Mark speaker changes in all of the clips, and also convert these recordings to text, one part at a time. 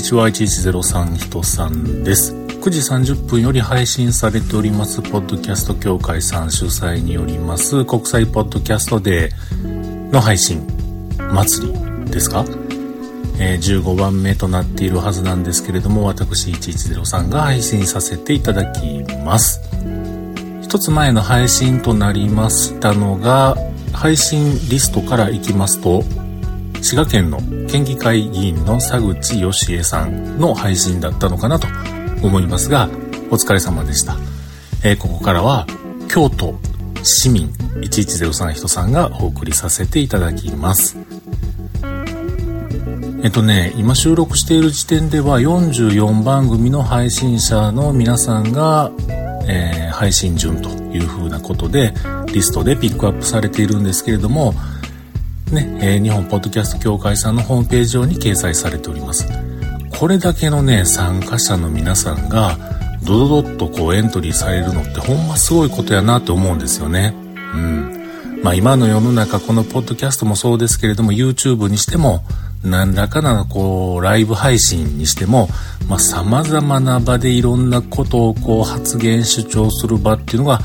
Speaker 1: にちは、1103人さんです。9時30分より配信されております、ポッドキャスト協会さん主催によります、国際ポッドキャストデーの配信、祭りですか？えー、15番目となっているはずなんですけれども、私1103が配信させていただきます。一つ前の配信となりましたのが、配信リストからいきますと、滋賀県の県議会議員の佐口義恵さんの配信だったのかなと思いますが、お疲れ様でした。えー、ここからは、京都市民1103人さんがお送りさせていただきます。えっとね、今収録している時点では44番組の配信者の皆さんが、えー、配信順というふうなことでリストでピックアップされているんですけれども、ね、えー、日本ポッドキャスト協会さんのホームページ上に掲載されております。これだけのね、参加者の皆さんがドドドッとこうエントリーされるのってほんますごいことやなって思うんですよね。うん。まあ今の世の中このポッドキャストもそうですけれども YouTube にしても何らかのこうライブ配信にしても、まあ、様々な場でいろんなことをこう発言主張する場っていうのが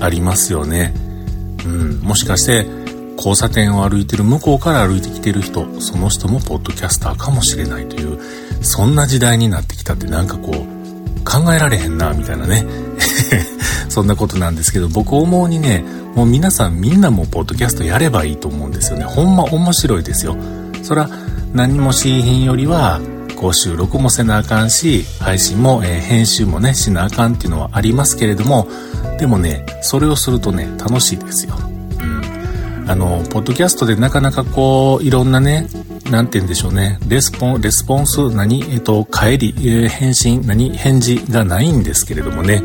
Speaker 1: ありますよね。うん、もしかして交差点を歩いてる向こうから歩いてきてる人、その人もポッドキャスターかもしれないという、そんな時代になってきたってなんかこう考えられへんな、みたいなね。そんなことなんですけど、僕思うにね、もう皆さんみんなもポッドキャストやればいいと思うんですよね。ほんま面白いですよ。そら何もしいひんよりはこう収録もせなあかんし配信も、えー、編集もねしなあかんっていうのはありますけれどもでもねそれをするとね楽しいですよ。あのポッドキャストでなかなかこういろんなねなんて言うんでしょうね。レスポン、レスポンス、何えっと、帰り、えー、返信、何返事がないんですけれどもね。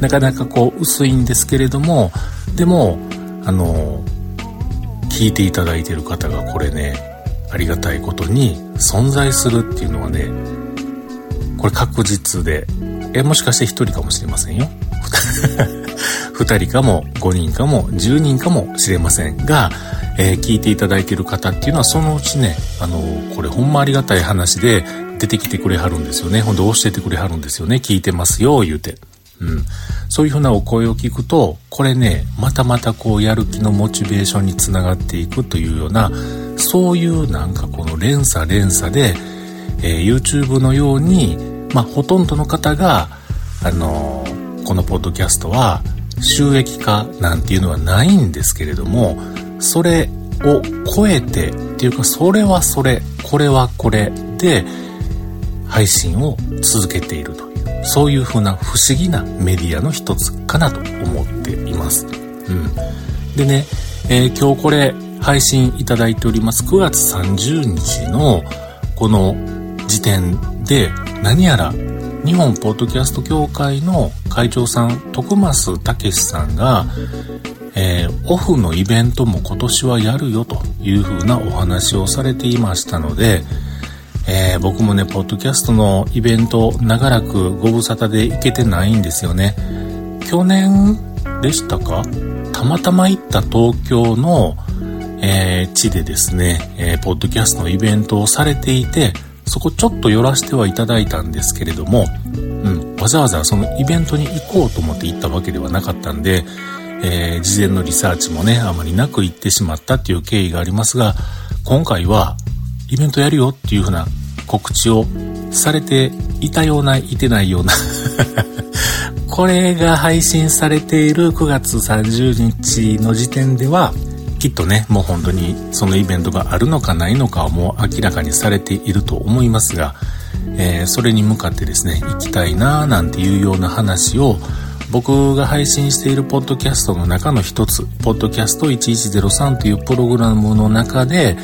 Speaker 1: なかなかこう、薄いんですけれども、でも、あの、聞いていただいてる方がこれね、ありがたいことに存在するっていうのはね、これ確実で、え、もしかして1人かもしれませんよ。2人かも5人かも10人かもしれませんが、えー、聞いていただいている方っていうのはそのうちね、あのー、これほんまありがたい話で出てきてくれはるんですよね。ほんで教えてくれはるんですよね。聞いてますよ、言うて。うん。そういうふうなお声を聞くと、これね、またまたこうやる気のモチベーションにつながっていくというような、そういうなんかこの連鎖連鎖で、えー、YouTube のように、まあ、ほとんどの方が、あのー、このポッドキャストは収益化なんていうのはないんですけれども、それを超えてっていうか、それはそれ、これはこれで配信を続けているという、そういう風な不思議なメディアの一つかなと思っています。うん。でね、えー、今日これ配信いただいております9月30日のこの時点で何やら日本ポッドキャスト協会の会長さん徳増武さんが、えー、オフのイベントも今年はやるよというふうなお話をされていましたので、えー、僕もねポッドキャストのイベント長らくご無沙汰で行けてないんですよね。去年でしたか？たまたま行った東京のえー、地でですね、えー、ポッドキャストのイベントをされていて、そこちょっと寄らせてはいただいたんですけれども、うん、わざわざそのイベントに行こうと思って行ったわけではなかったんで、えー、事前のリサーチもね、あまりなく行ってしまったっていう経緯がありますが、今回はイベントやるよっていうふうな告知をされていたような、いてないような これが配信されている9月30日の時点では、きっとね、もう本当にそのイベントがあるのかないのかはもう明らかにされていると思いますが、えー、それに向かってですね、行きたいなーなんていうような話を僕が配信しているポッドキャストの中の一つ、ポッドキャスト1103というプログラムの中で、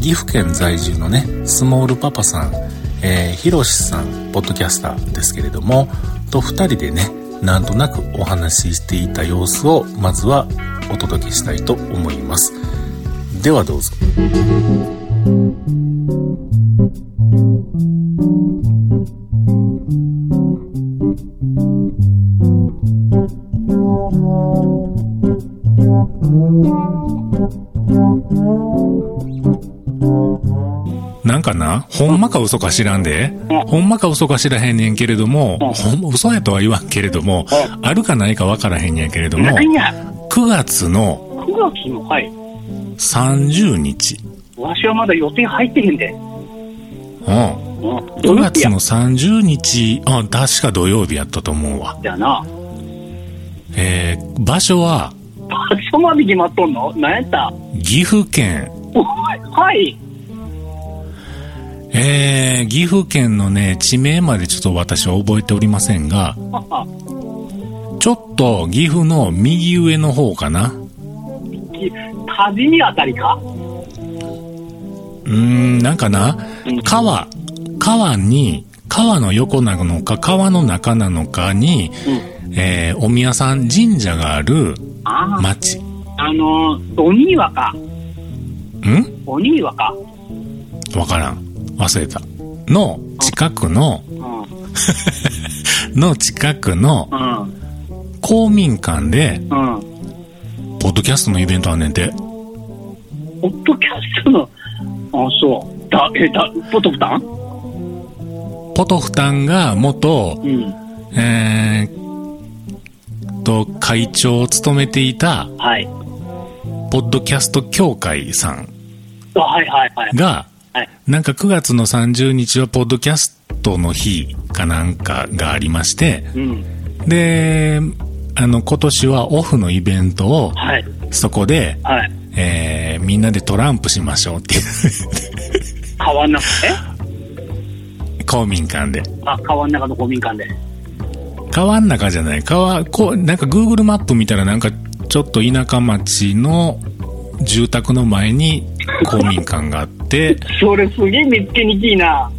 Speaker 1: 岐阜県在住のね、スモールパパさん、えー、ひろしさん、ポッドキャスターですけれども、と二人でね、なんとなくお話ししていた様子を、まずはお届けしたいと思います。ではどうぞ。なほんまか嘘か知らんで、
Speaker 2: うん
Speaker 1: ほんまか嘘か知らへんねんけれども、
Speaker 2: うん
Speaker 1: ほんま嘘やとは言わんけれども、
Speaker 2: う
Speaker 1: あるかないかわからへんねんけれども、
Speaker 2: 何や、
Speaker 1: 9月の
Speaker 2: 9月の、はい。
Speaker 1: 30日、
Speaker 2: わしはまだ予定入ってへんで。
Speaker 1: うん。
Speaker 2: うん。
Speaker 1: 9月の30日、あ、確か土曜日やったと思うわ。
Speaker 2: だよな。
Speaker 1: えー、場所は、
Speaker 2: 場所まで決まっとんの？何やった？
Speaker 1: 岐阜県、
Speaker 2: おはい。
Speaker 1: えー、岐阜県のね、地名までちょっと私は覚えておりませんが、ちょっと岐阜の右上の方かな？
Speaker 2: き多治見あたりか？
Speaker 1: うーん、なんかな？
Speaker 2: うん、
Speaker 1: 川、川に、川の横なのか、川の中なのかに、
Speaker 2: うん。
Speaker 1: えー、お宮さん神社がある町。
Speaker 2: あのー、鬼岩か。
Speaker 1: ん？
Speaker 2: 鬼岩か。
Speaker 1: わからん。忘れた。の近くの、
Speaker 2: うん。
Speaker 1: の近くの
Speaker 2: うん。
Speaker 1: 公民館で、
Speaker 2: うん。
Speaker 1: ポッドキャストのイベントあんねんて。
Speaker 2: ポッドキャストの、あ、そう。だ、え、だ、ポトフタン？
Speaker 1: ポトフタンが元、
Speaker 2: うん。
Speaker 1: えー、と、会長を務めていた、
Speaker 2: はい。
Speaker 1: ポッドキャスト協会さん
Speaker 2: あはいはいはい。
Speaker 1: が、
Speaker 2: はい。
Speaker 1: なんか9月の30日はポッドキャストの日かなんかがありまして、
Speaker 2: うん。
Speaker 1: で、あの、今年はオフのイベントを、
Speaker 2: はい。
Speaker 1: そこで、
Speaker 2: はい。
Speaker 1: えー、みんなでトランプしましょうっていう、
Speaker 2: 川の中
Speaker 1: 公民館で。
Speaker 2: であ、川の中の公民館で。
Speaker 1: 川ん中じゃない。川、こう、なんか Google マップ見たらなんかちょっと田舎町の住宅の前に公民館があって、
Speaker 2: それすげえ見つけにきいな。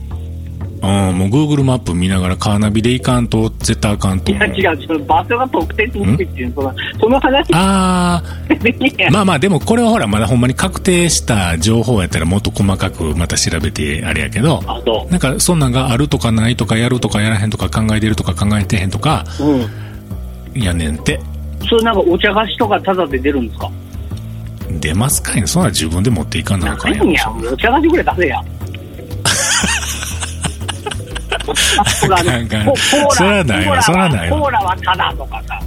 Speaker 1: うん、もう Google マップ見ながらカーナビで行かんと絶対あかんと
Speaker 2: い。や違う、場所が特定しにくいっていう、その、その話
Speaker 1: あ
Speaker 2: できへ
Speaker 1: ー、
Speaker 2: ん。
Speaker 1: まあまあでもこれはほらまだほんまに確定した情報やったらもっと細かくまた調べてあれやけど、なんかそんなんがあるとかないとかやるとかやらへんとか考えてるとか考えてへんとか
Speaker 2: う。うん。
Speaker 1: やねんって。
Speaker 2: それなんかお茶菓子とかタダで出るんですか？
Speaker 1: 出ますかいなそんなん自分で持っていかなあかんやん。
Speaker 2: お茶菓子ぐらい出せや。
Speaker 1: そらないわ。そらないわ。
Speaker 2: コーラはタダとかさ。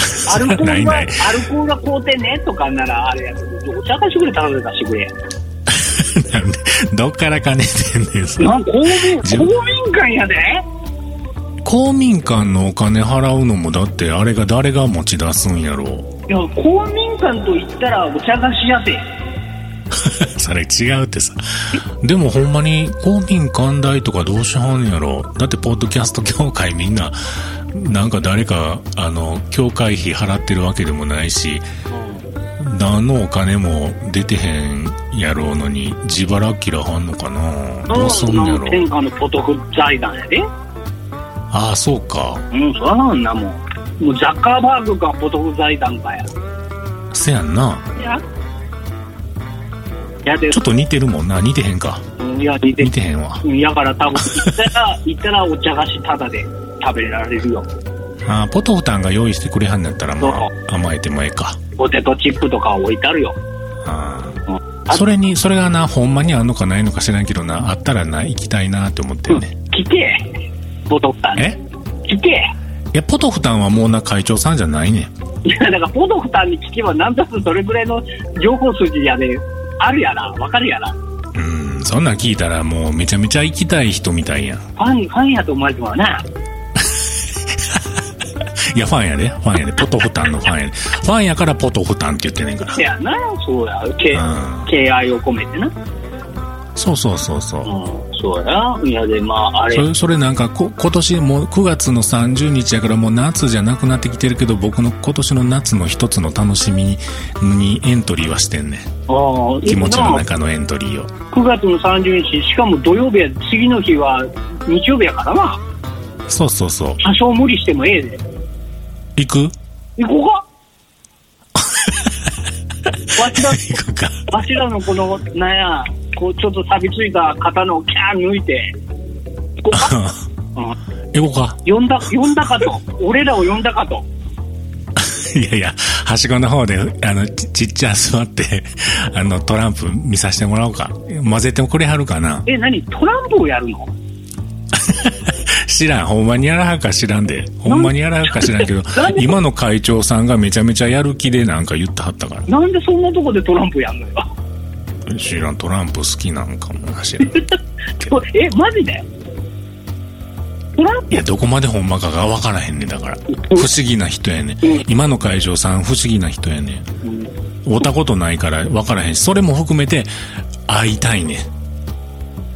Speaker 2: アルコールは、
Speaker 1: ないない
Speaker 2: アルコールは買うてねとかならあれやけど、お茶菓子ぐらいタダで出してくれ。
Speaker 1: なんで、どっから金出んねん、それ。
Speaker 2: なん公民、
Speaker 1: 自
Speaker 2: 公
Speaker 1: 分
Speaker 2: 民館やで。
Speaker 1: 公民館のお金払うのも、だってあれが誰が持ち出すんやろ。
Speaker 2: いや、公民館と言ったらお茶菓子やせ。
Speaker 1: それ違うってさ。でもほんまに公民館代とかどうしはんやろ。だってポッドキャスト協会みんな、なんか誰か、あの、協会費払ってるわけでもないし、何のお金も出てへんやろうのに、自腹切らはんのかなどうすんやろ。
Speaker 2: 天下のポトフ財団やで。
Speaker 1: ああ、そうか。
Speaker 2: うん、そらなんなもん。もうザッカーバーグかポトフ財団かや。
Speaker 1: せやんな。
Speaker 2: いや。いやで
Speaker 1: ちょっと似てるもんな。似てへんか。
Speaker 2: うんいや、似て
Speaker 1: 似てへんわ。
Speaker 2: うんやから多分、行ったら、行ったらお茶菓子タダで食べられるよ。
Speaker 1: あーポトフタンが用意してくれはんやったら、まあ、甘えてもええか。
Speaker 2: ポテトチップとか置いてあるよ。
Speaker 1: あー
Speaker 2: うん
Speaker 1: それに、それがな、ほんまにあんのかないのか知らんけどな、あったらな、行きたいなって思ってるね。
Speaker 2: 聞けポトフタン。
Speaker 1: え？
Speaker 2: 聞け
Speaker 1: いや、ポトフタンはもうな、会長さんじゃないねん。
Speaker 2: いや、だからポトフタンに聞けばなんとなくそれぐらいの情報筋やで、あるやな。わかるやな。
Speaker 1: うん、そんなん聞いたらもうめちゃめちゃ行きたい人みたいやん。
Speaker 2: ファン、ファンやと思われてもな。
Speaker 1: いや、ファンやで。ファンやで。ポトフタンのファンやで。ファンやからポトフタンって言ってんねんから
Speaker 2: せ。やな。そうや。け
Speaker 1: うん
Speaker 2: 敬愛を込めてな。
Speaker 1: そうそうそうそう。
Speaker 2: うん、そうや。いやで、まあ、あれ
Speaker 1: そ。れ、それなんかこ、今年もう9月の30日やからもう夏じゃなくなってきてるけど、僕の今年の夏の一つの楽しみににエントリーはしてんねん。
Speaker 2: ああ
Speaker 1: 気持ちの
Speaker 2: な
Speaker 1: 中のエントリーを。
Speaker 2: 9月の30日、しかも土曜日や、次の日は日曜日やからな。
Speaker 1: そうそうそう。
Speaker 2: 多少無理してもええで。
Speaker 1: 行く？
Speaker 2: 行こうか わしら、
Speaker 1: 行くか。
Speaker 2: わしらのこの、なんや、こう、ちょっと錆びついた肩のキャー抜いて、行こうか、うん、
Speaker 1: 行こうか。
Speaker 2: 呼んだ、呼んだかと。俺らを呼んだかと。
Speaker 1: いやいや、端っこの方で、あの、ちちっちゃ座って、あの、トランプ見させてもらおうか。混ぜてくれはるかな
Speaker 2: え、何？トランプをやるの？
Speaker 1: 知らん。ほんまにやらはるか知らんで。ほんまにやらはるか知らんけど今の会長さんがめちゃめちゃやる気でなんか言ってはったから。
Speaker 2: なんでそんなとこでトランプやんのよ？
Speaker 1: 知らん、トランプ好きなんかもな、知らん。い
Speaker 2: え、マジで？トランプ？
Speaker 1: や、どこまでほんまかが分からへんねんだから。不思議な人やねん。今の会長さん不思議な人やねん。会ったことないから分からへんし、それも含めて会いたいねん。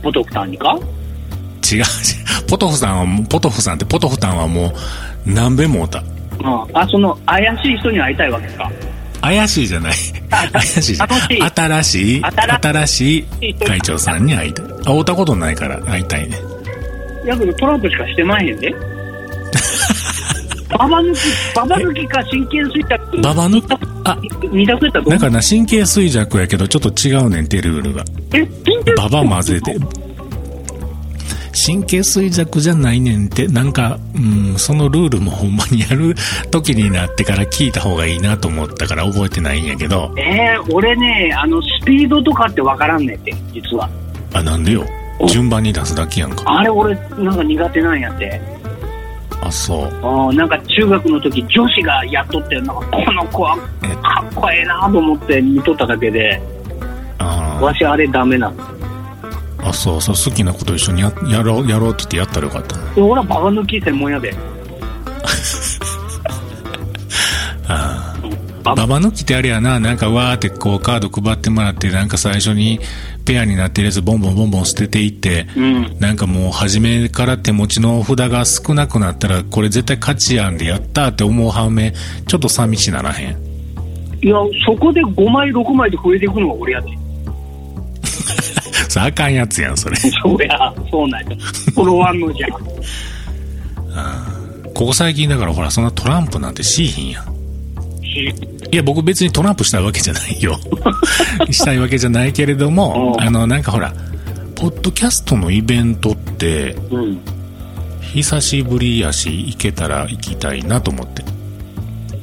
Speaker 2: ポトフさんにか？
Speaker 1: 違う。ポトフさんはもう、ポトフさんってポトフタンはもう何べも会った。
Speaker 2: うん。あ、その、怪しい人に会いたいわけか。
Speaker 1: 怪しいじゃない。怪しいじゃない。新しい、新しい会長さんに会いたい。会ったことないから会いたいね。
Speaker 2: やけどトランプしかしてまへんで。ババ抜き、ババ抜きか神経衰弱。
Speaker 1: ババ抜き？あ、
Speaker 2: 二択やった
Speaker 1: なんかな、神経衰弱やけどちょっと違うねんってルールが。
Speaker 2: え、神経
Speaker 1: ババ混ぜて。神経衰弱じゃないねんって、なんか、うん、そのルールもほんまにやる時になってから聞いた方がいいなと思ったから覚えてないんやけど、
Speaker 2: えー、俺ね、あの、スピードとかってわからんねんって、実は。
Speaker 1: あ、なんでよ？順番に出すだけやんか。
Speaker 2: あれ俺、なんか苦手なんやって。
Speaker 1: あ、そう。
Speaker 2: あーなんか中学の時、女子がやっとって、なんかこの子は
Speaker 1: え
Speaker 2: かっこええなと思って見とっただけで、
Speaker 1: あ
Speaker 2: わしあれダメなの。
Speaker 1: そうそう、好きなこと一緒にややろう、やろうって言ってやったらよかったな。
Speaker 2: で俺はババ抜き専門やで。
Speaker 1: あ
Speaker 2: バ
Speaker 1: あ。ババ抜きってあれやな、なんかわーってこうカード配ってもらって、なんか最初にペアになってるやつボンボンボンボン捨てていって、
Speaker 2: うん。
Speaker 1: なんかもう初めから手持ちの札が少なくなったら、これ絶対勝ちやんでやったって思う反面、ちょっと寂しならへん。
Speaker 2: いや、そこで5枚、6枚で増えていくのが俺やで。
Speaker 1: それあかんやつやん、それ。
Speaker 2: そうや、そうなんや。フォロワーのじゃん。
Speaker 1: ここ最近だからほら、そんなトランプなんてしいひんやん。
Speaker 2: し
Speaker 1: いや、僕別にトランプしたいわけじゃないよ。したいわけじゃないけれども、
Speaker 2: うん
Speaker 1: あの、なんかほら、ポッドキャストのイベントって、
Speaker 2: うん。
Speaker 1: 久しぶりやし、行けたら行きたいなと思って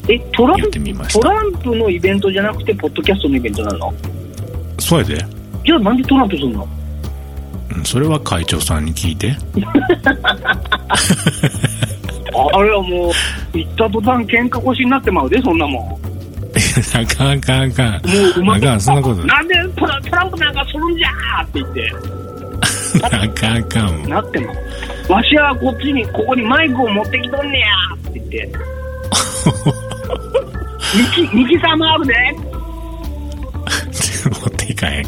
Speaker 2: え。トランプのイベントじゃなくて、ポッドキャストのイベントなの？
Speaker 1: そうやで。
Speaker 2: じゃあなんでトランプすんの？
Speaker 1: うんそれは会長さんに聞いて。
Speaker 2: あれはもう、行った途端喧嘩腰になってまうで、そんなもん。
Speaker 1: あかんあかんあかん。
Speaker 2: もううま
Speaker 1: あかん、そんなこと。
Speaker 2: なんでトラトランプなんかするんじゃーって言って、
Speaker 1: あかんあかん。
Speaker 2: なってまう。わしはこっちに、ここにマイクを持ってきとんねやーって言って。ミキ、ミキサーもあるで。
Speaker 1: かへん。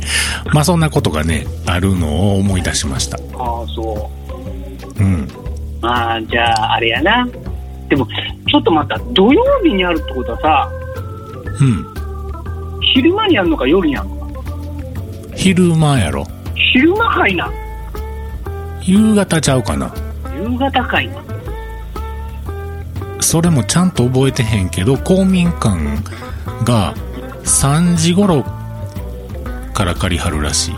Speaker 1: まあそんなことがね、あるのを思い出しました。
Speaker 2: ああ、そ
Speaker 1: うん。
Speaker 2: う。まあ、じゃあ、あれやな。でも、ちょっと待った。土曜日にあるってことはさ、
Speaker 1: うん。
Speaker 2: 昼間にやるのか夜にやるのか？
Speaker 1: 昼間やろ。
Speaker 2: 昼間かいな。
Speaker 1: 夕方ちゃうかな。
Speaker 2: 夕方かいな。
Speaker 1: それもちゃんと覚えてへんけど、公民館が3時頃から借りはるらしい。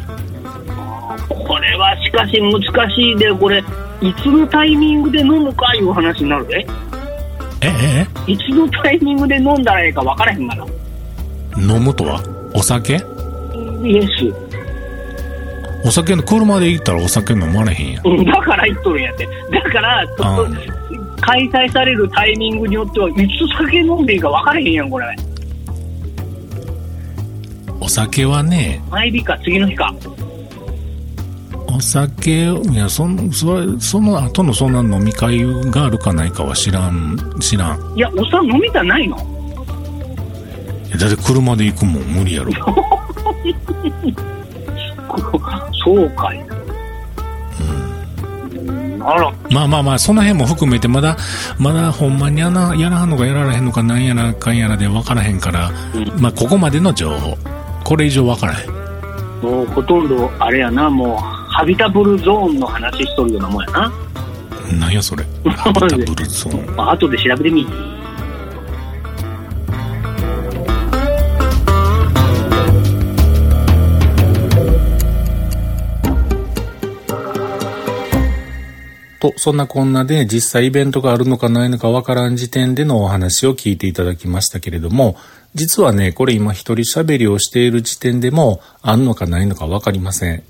Speaker 2: これはしかし難しいで、これ、いつのタイミングで飲むかいう話になるで。
Speaker 1: え、え、
Speaker 2: いつのタイミングで飲んだらええか分からへんがな。
Speaker 1: え飲むとは？お酒？
Speaker 2: イエス。
Speaker 1: お酒の、車で行ったらお酒飲まれへんや
Speaker 2: だから言っとるんやって。だから、ちょっと
Speaker 1: あ
Speaker 2: 開催されるタイミングによっては、いつ酒飲んでいいか分からへんやん、これ。
Speaker 1: お酒はね、
Speaker 2: 前日か、次の日か。
Speaker 1: お酒、いや、そん、それ、その後のそんな飲み会があるかないかは知らん、知らん。
Speaker 2: いや、おっさん飲みたないの？
Speaker 1: いやだって車で行くもん無理やろ。
Speaker 2: そうかいな。うん。あら、
Speaker 1: まあまあまあ、その辺も含めて、まだ、まだほんまにやらやらはんのかやられへんのかなんやらかんやらで分からへんから、まあここまでの情報。これ以上分からへん。
Speaker 2: もうほとんど、あれやな、もう、ハビタブルゾーンの話しとるようなもんやな。
Speaker 1: なんやそれ。ハビタブルゾーン。
Speaker 2: まあ、後で調べてみ。
Speaker 1: と、そんなこんなで実際イベントがあるのかないのかわからん時点でのお話を聞いていただきましたけれども、実はね、これ今一人喋りをしている時点でも、あんのかないのかわかりません。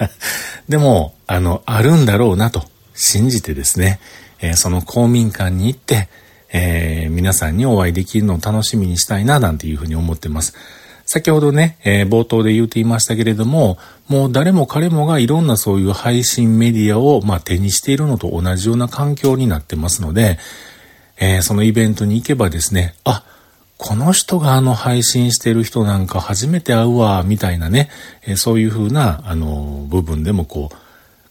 Speaker 1: でも、あの、あるんだろうなと信じてですね、えー、その公民館に行って、えー、皆さんにお会いできるのを楽しみにしたいな、なんていうふうに思ってます。先ほどね、えー、冒頭で言うていましたけれども、もう誰も彼もがいろんなそういう配信メディアを、まあ、手にしているのと同じような環境になってますので、えー、そのイベントに行けばですね、あ、この人があの配信してる人なんか初めて会うわ、みたいなね、えー、そういう風な、あの、部分でもこう、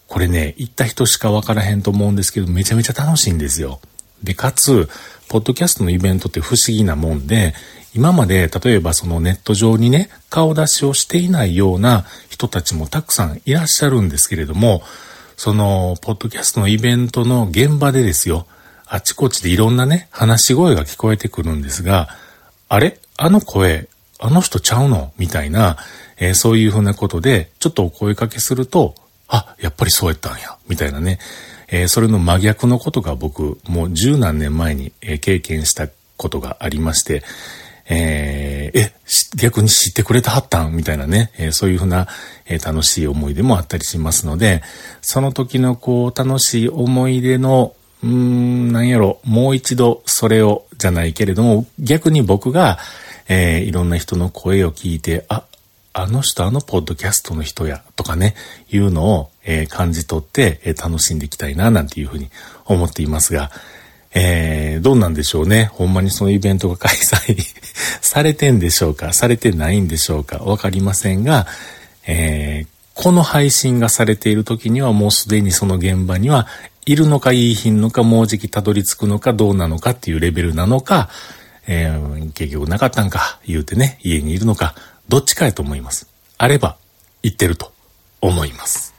Speaker 1: これね、行った人しかわからへんと思うんですけど、めちゃめちゃ楽しいんですよ。で、かつ、ポッドキャストのイベントって不思議なもんで、今まで例えばそのネット上にね、顔出しをしていないような人たちもたくさんいらっしゃるんですけれども、その、ポッドキャストのイベントの現場でですよ、あちこちでいろんなね、話し声が聞こえてくるんですが、あれ？あの声、あの人ちゃうの？みたいな、えー、そういうふうなことで、ちょっとお声かけすると、あ、やっぱりそうやったんや、みたいなね。えー、それの真逆のことが僕、もう十何年前に、えー、経験したことがありまして、えー、え、逆に知ってくれたはったんみたいなね、えー、そういうふうな、えー、楽しい思い出もあったりしますので、その時のこう、楽しい思い出の、うーん、なんやろ、もう一度それを、じゃないけれども、逆に僕が、えー、いろんな人の声を聞いて、あ、あの人あのポッドキャストの人やとかね、いうのを、えー、感じ取って、えー、楽しんでいきたいななんていうふうに思っていますが、えー、どうなんでしょうね。ほんまにそのイベントが開催 されてんでしょうか？されてないんでしょうか？わかりませんが、え、この配信がされている時にはもうすでにその現場にはいるのかいいひんのかもうじきたどり着くのかどうなのかっていうレベルなのか、えー、結局なかったんか言うてね、家にいるのか、どっちかやと思います。あれば、言ってると思います。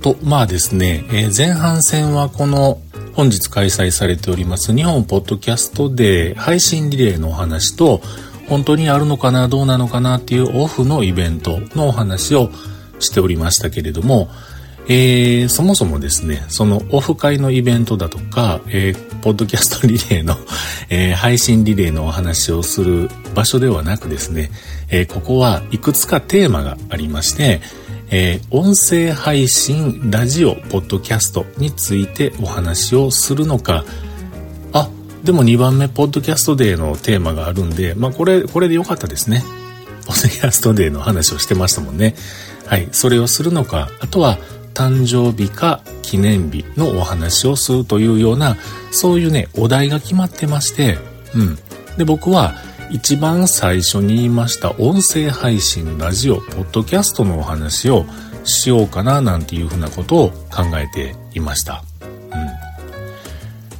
Speaker 1: と、まあですね、えー、前半戦はこの本日開催されております日本ポッドキャストで配信リレーのお話と、本当にあるのかな、どうなのかなっていうオフのイベントのお話をしておりましたけれども、えー、そもそもですね、そのオフ会のイベントだとか、えー、ポッドキャストリレーの、えー、配信リレーのお話をする場所ではなくですね、え、ここはいくつかテーマがありまして、え、音声配信、ラジオ、ポッドキャストについてお話をするのか、あ、でも2番目、ポッドキャストデーのテーマがあるんで、まあこれ、これでよかったですね。ポッドキャストデーの話をしてましたもんね。はい、それをするのか、あとは、誕生日か記念日のお話をするというような、そういうね、お題が決まってまして、うん。で、僕は一番最初に言いました音声配信、ラジオ、ポッドキャストのお話をしようかななんていうふうなことを考えていましたうん。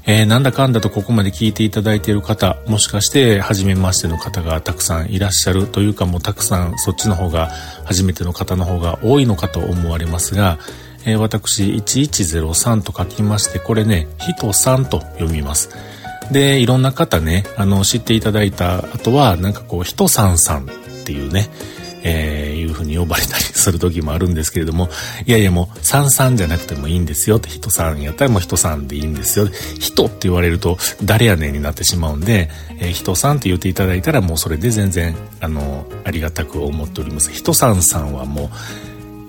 Speaker 1: えー、なんだかんだとここまで聞いていただいている方、もしかして初めましての方がたくさんいらっしゃるというかもうたくさんそっちの方が初めての方の方が多いのかと思われますが、えー、私1103と書きまして、これね、人さんと読みます。で、いろんな方ね、あの、知っていただいた後は、なんかこう、人さんさんっていうね、えー、いうふうに呼ばれたりする時もあるんですけれども、いやいやもう、さんさんじゃなくてもいいんですよって、人さんやったらもう人さんでいいんですよ。人って言われると、誰やねんになってしまうんで、えー、人さんって言っていただいたらもうそれで全然、あの、ありがたく思っております。人さんさんはも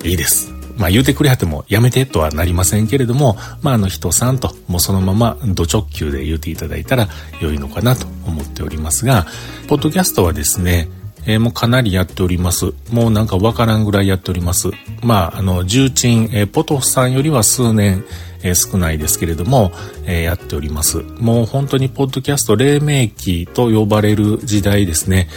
Speaker 1: う、いいです。まあ言うてくれはってもやめてとはなりませんけれども、まああの人さんともうそのままド直球で言うていただいたら良いのかなと思っておりますが、ポッドキャストはですね、えー、もうかなりやっております。もうなんかわからんぐらいやっております。まああの重鎮、えー、ポトフさんよりは数年、えー、少ないですけれども、えー、やっております。もう本当にポッドキャスト黎明期と呼ばれる時代ですね。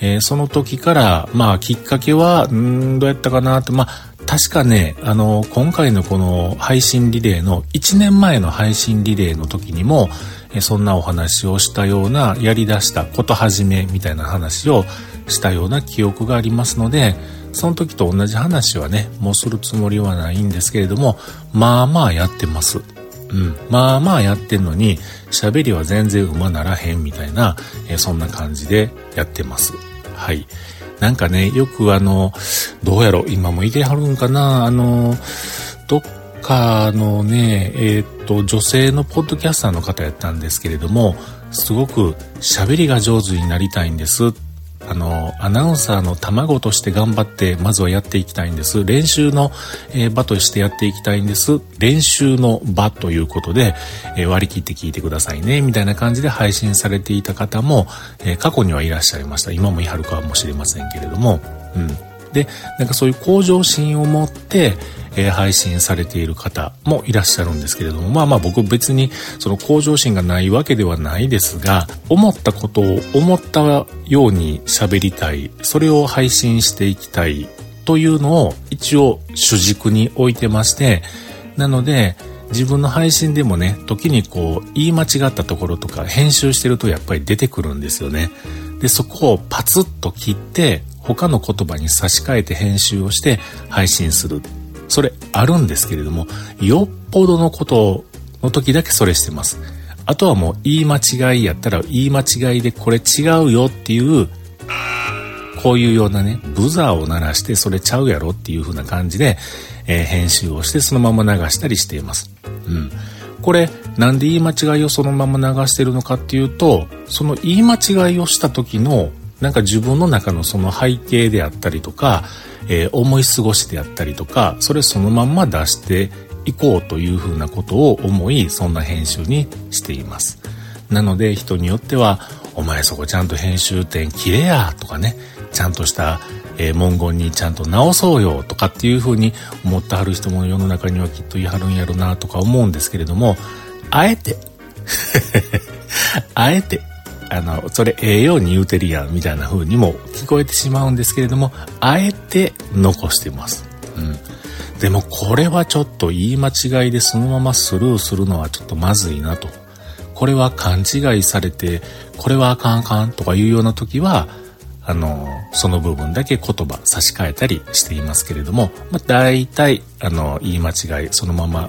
Speaker 1: えー、その時から、まあ、きっかけは、んどうやったかなって、まあ、確かね、あの、今回のこの配信リレーの1年前の配信リレーの時にも、えそんなお話をしたような、やり出したこと始めみたいな話をしたような記憶がありますので、その時と同じ話はね、もうするつもりはないんですけれども、まあまあやってます。うん。まあまあやってんのに、喋りは全然馬ならへんみたいな、えそんな感じでやってます。はい。なんかね、よくあの、どうやろ、今もいてはるんかな、あの、どっかのね、えー、っと、女性のポッドキャスターの方やったんですけれども、すごく喋りが上手になりたいんですあの、アナウンサーの卵として頑張って、まずはやっていきたいんです。練習の、え、場としてやっていきたいんです。練習の場ということで、えー、割り切って聞いてくださいね、みたいな感じで配信されていた方も、えー、過去にはいらっしゃいました。今もいはるかもしれませんけれども、うん。で、なんかそういう向上心を持って、え、配信されている方もいらっしゃるんですけれども、まあまあ僕別にその向上心がないわけではないですが、思ったことを思ったように喋りたい、それを配信していきたいというのを一応主軸に置いてまして、なので、自分の配信でもね、時にこう、言い間違ったところとか、編集してるとやっぱり出てくるんですよね。で、そこをパツッと切って、他の言葉に差し替えて編集をして配信するそれあるんですけれども、よっぽどのことの時だけそれしてます。あとはもう言い間違いやったら言い間違いでこれ違うよっていう、こういうようなね、ブザーを鳴らしてそれちゃうやろっていう風な感じで、えー、編集をしてそのまま流したりしています。うん。これ、なんで言い間違いをそのまま流してるのかっていうと、その言い間違いをした時の、なんか自分の中のその背景であったりとか、えー、思い過ごしであったりとかそれそのまんま出していこうというふうなことを思いそんな編集にしています。なので人によっては「お前そこちゃんと編集点切れや」とかねちゃんとしたえ、文言にちゃんと直そうよとかっていうふうに思ってはる人も世の中にはきっと言いはるんやろなとか思うんですけれども、あえて あえてあの、それええように言うてるやん、みたいな風にも聞こえてしまうんですけれども、あえて残してます。うん。でもこれはちょっと言い間違いでそのままスルーするのはちょっとまずいなと。これは勘違いされて、これはあかんあかんとかいうような時は、あの、その部分だけ言葉差し替えたりしていますけれども、まあ、大体、あの、言い間違い、そのまま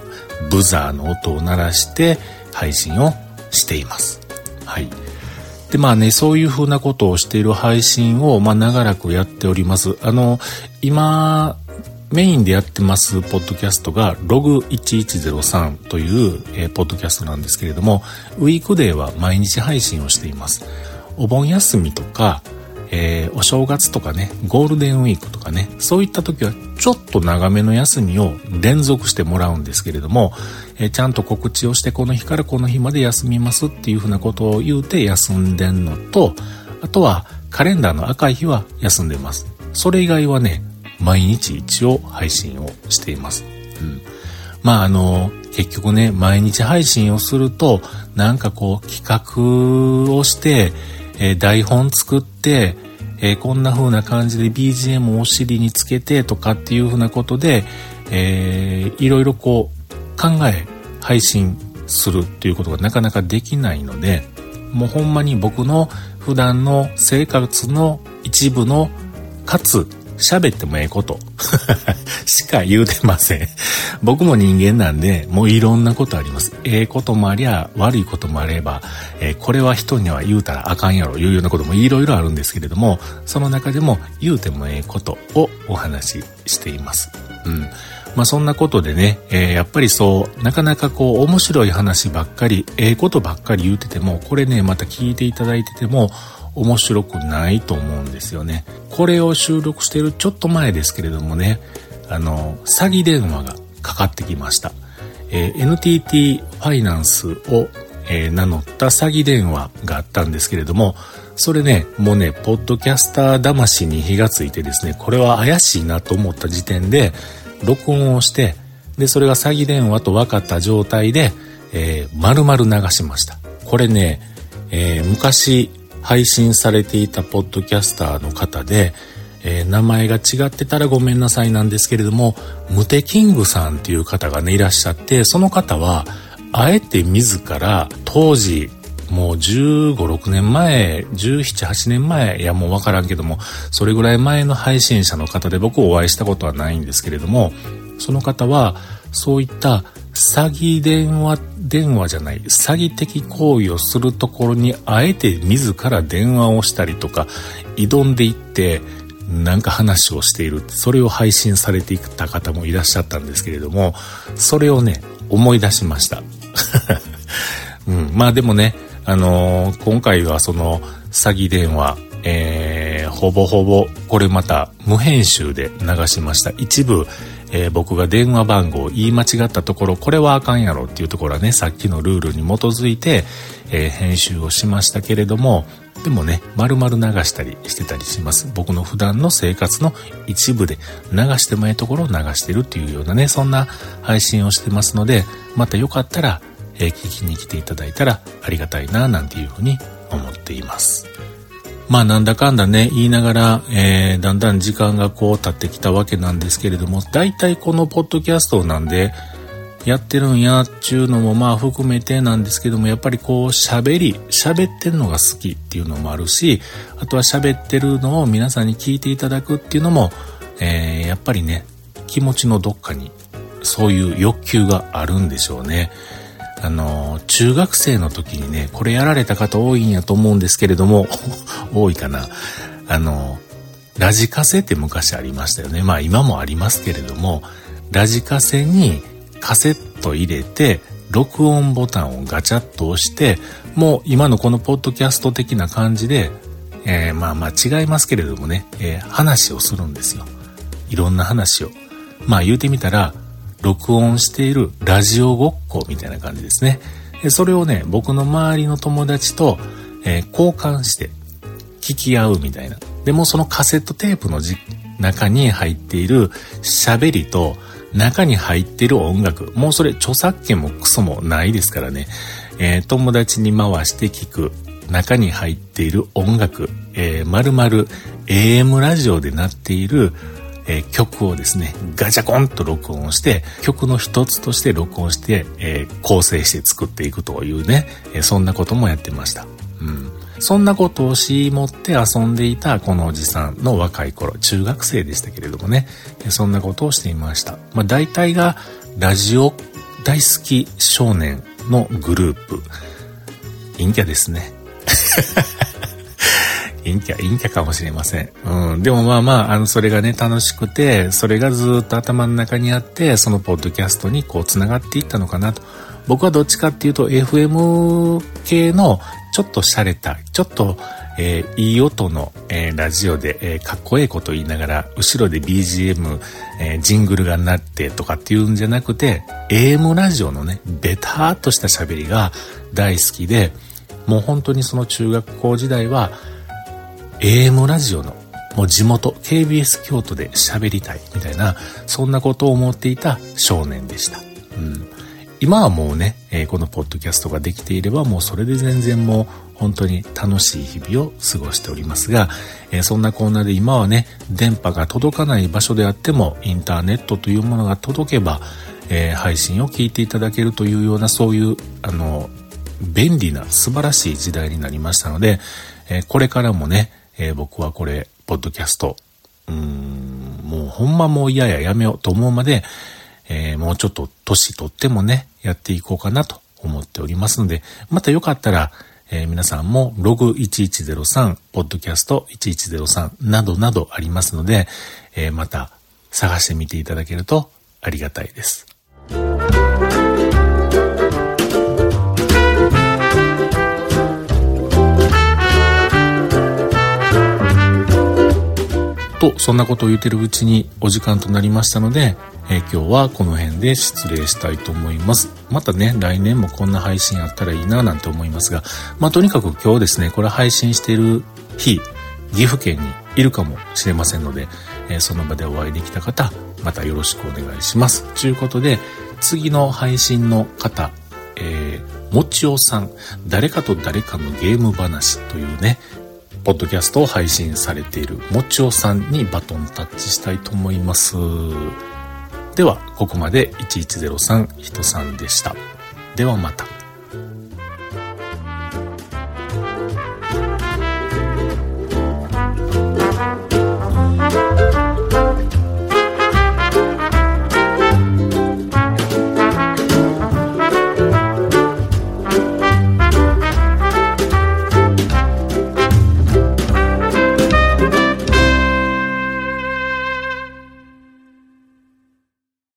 Speaker 1: ブザーの音を鳴らして配信をしています。はい。で、まあね、そういうふうなことをしている配信を、まあ長らくやっております。あの、今、メインでやってますポッドキャストがログ1103という、えー、ポッドキャストなんですけれども、ウィークデーは毎日配信をしています。お盆休みとか、えー、お正月とかね、ゴールデンウィークとかね、そういった時はちょっと長めの休みを連続してもらうんですけれども、えー、ちゃんと告知をしてこの日からこの日まで休みますっていうふうなことを言うて休んでんのと、あとはカレンダーの赤い日は休んでます。それ以外はね、毎日一応配信をしています。うん。まああの、結局ね、毎日配信をすると、なんかこう企画をして、えー、台本作って、えー、こんな風な感じで BGM をお尻につけてとかっていう風なことで、えー、いろいろこう考え配信するっていうことがなかなかできないのでもうほんまに僕の普段の生活の一部のかつ喋ってもええこと しか言うてません。僕も人間なんで、もういろんなことあります。ええこともありゃ、悪いこともあれば、えー、これは人には言うたらあかんやろ、いうようなこともいろいろあるんですけれども、その中でも言うてもええことをお話ししています。うん。まあそんなことでね、えー、やっぱりそう、なかなかこう面白い話ばっかり、ええことばっかり言うてても、これね、また聞いていただいてても、面白くないと思うんですよね。これを収録しているちょっと前ですけれどもね、あの、詐欺電話がかかってきました。えー、NTT ファイナンスを、えー、名乗った詐欺電話があったんですけれども、それね、もうね、ポッドキャスター魂に火がついてですね、これは怪しいなと思った時点で、録音をして、で、それが詐欺電話と分かった状態で、えー、丸々流しました。これね、えー、昔、配信されていたポッドキャスターの方で、えー、名前が違ってたらごめんなさいなんですけれども、ムテキングさんっていう方がね、いらっしゃって、その方は、あえて自ら当時、もう15、6年前、17、8年前、いやもうわからんけども、それぐらい前の配信者の方で僕お会いしたことはないんですけれども、その方は、そういった詐欺電話、電話じゃない、詐欺的行為をするところにあえて自ら電話をしたりとか、挑んでいって、なんか話をしている。それを配信されていた方もいらっしゃったんですけれども、それをね、思い出しました。うん、まあでもね、あのー、今回はその詐欺電話、えー、ほぼほぼこれまた無編集で流しました。一部、えー、僕が電話番号を言い間違ったところ、これはあかんやろっていうところはね、さっきのルールに基づいて、えー、編集をしましたけれども、でもね、丸々流したりしてたりします。僕の普段の生活の一部で流してもいいところを流してるっていうようなね、そんな配信をしてますので、またよかったら、えー、聞きに来ていただいたらありがたいな、なんていうふうに思っています。まあなんだかんだね、言いながら、えー、だんだん時間がこう経ってきたわけなんですけれども、大体このポッドキャストなんで、やってるんやっちゅうのもまあ含めてなんですけども、やっぱりこう喋り、喋ってるのが好きっていうのもあるし、あとは喋ってるのを皆さんに聞いていただくっていうのも、えー、やっぱりね、気持ちのどっかにそういう欲求があるんでしょうね。あの、中学生の時にね、これやられた方多いんやと思うんですけれども、多いかな。あの、ラジカセって昔ありましたよね。まあ今もありますけれども、ラジカセにカセット入れて、録音ボタンをガチャッと押して、もう今のこのポッドキャスト的な感じで、えー、まあまあ違いますけれどもね、えー、話をするんですよ。いろんな話を。まあ言うてみたら、録音しているラジオごっこみたいな感じですね。それをね、僕の周りの友達と、えー、交換して聞き合うみたいな。でもそのカセットテープの中に入っている喋りと中に入っている音楽。もうそれ著作権もクソもないですからね。えー、友達に回して聞く中に入っている音楽。えー、丸々 AM ラジオで鳴っているえー、曲をですね、ガチャコンと録音して、曲の一つとして録音して、えー、構成して作っていくというね、え、そんなこともやってました。うん。そんなことをしもって遊んでいたこのおじさんの若い頃、中学生でしたけれどもね、そんなことをしていました。まあ大体がラジオ大好き少年のグループ。陰キャですね。陰キャ、陰キャかもしれません。うん。でもまあまあ、あの、それがね、楽しくて、それがずっと頭の中にあって、そのポッドキャストにこう、繋がっていったのかなと。僕はどっちかっていうと、FM 系の、ちょっと洒落た、ちょっと、えー、いい音の、えー、ラジオで、えー、かっこええこと言いながら、後ろで BGM、えジングルが鳴ってとかっていうんじゃなくて、AM ラジオのね、ベターっとした喋りが大好きで、もう本当にその中学校時代は、AM ラジオのもう地元 KBS 京都で喋りたいみたいなそんなことを思っていた少年でした。うん、今はもうね、えー、このポッドキャストができていればもうそれで全然もう本当に楽しい日々を過ごしておりますが、えー、そんなこんなで今はね電波が届かない場所であってもインターネットというものが届けば、えー、配信を聞いていただけるというようなそういうあの便利な素晴らしい時代になりましたので、えこれからもねえー、僕はこれ、ポッドキャスト、うーん、もうほんまもう嫌ややめようと思うまで、えー、もうちょっと年取ってもね、やっていこうかなと思っておりますので、またよかったら、えー、皆さんもログ1103、ポッドキャスト1103などなどありますので、えー、また探してみていただけるとありがたいです。と、そんなことを言ってるうちにお時間となりましたので、えー、今日はこの辺で失礼したいと思います。またね、来年もこんな配信あったらいいななんて思いますが、まあとにかく今日ですね、これ配信してる日、岐阜県にいるかもしれませんので、えー、その場でお会いできた方、またよろしくお願いします。ということで、次の配信の方、えー、もちおさん、誰かと誰かのゲーム話というね、ポッドキャストを配信されているもちおさんにバトンタッチしたいと思います。では、ここまで1103人さんでした。ではまた。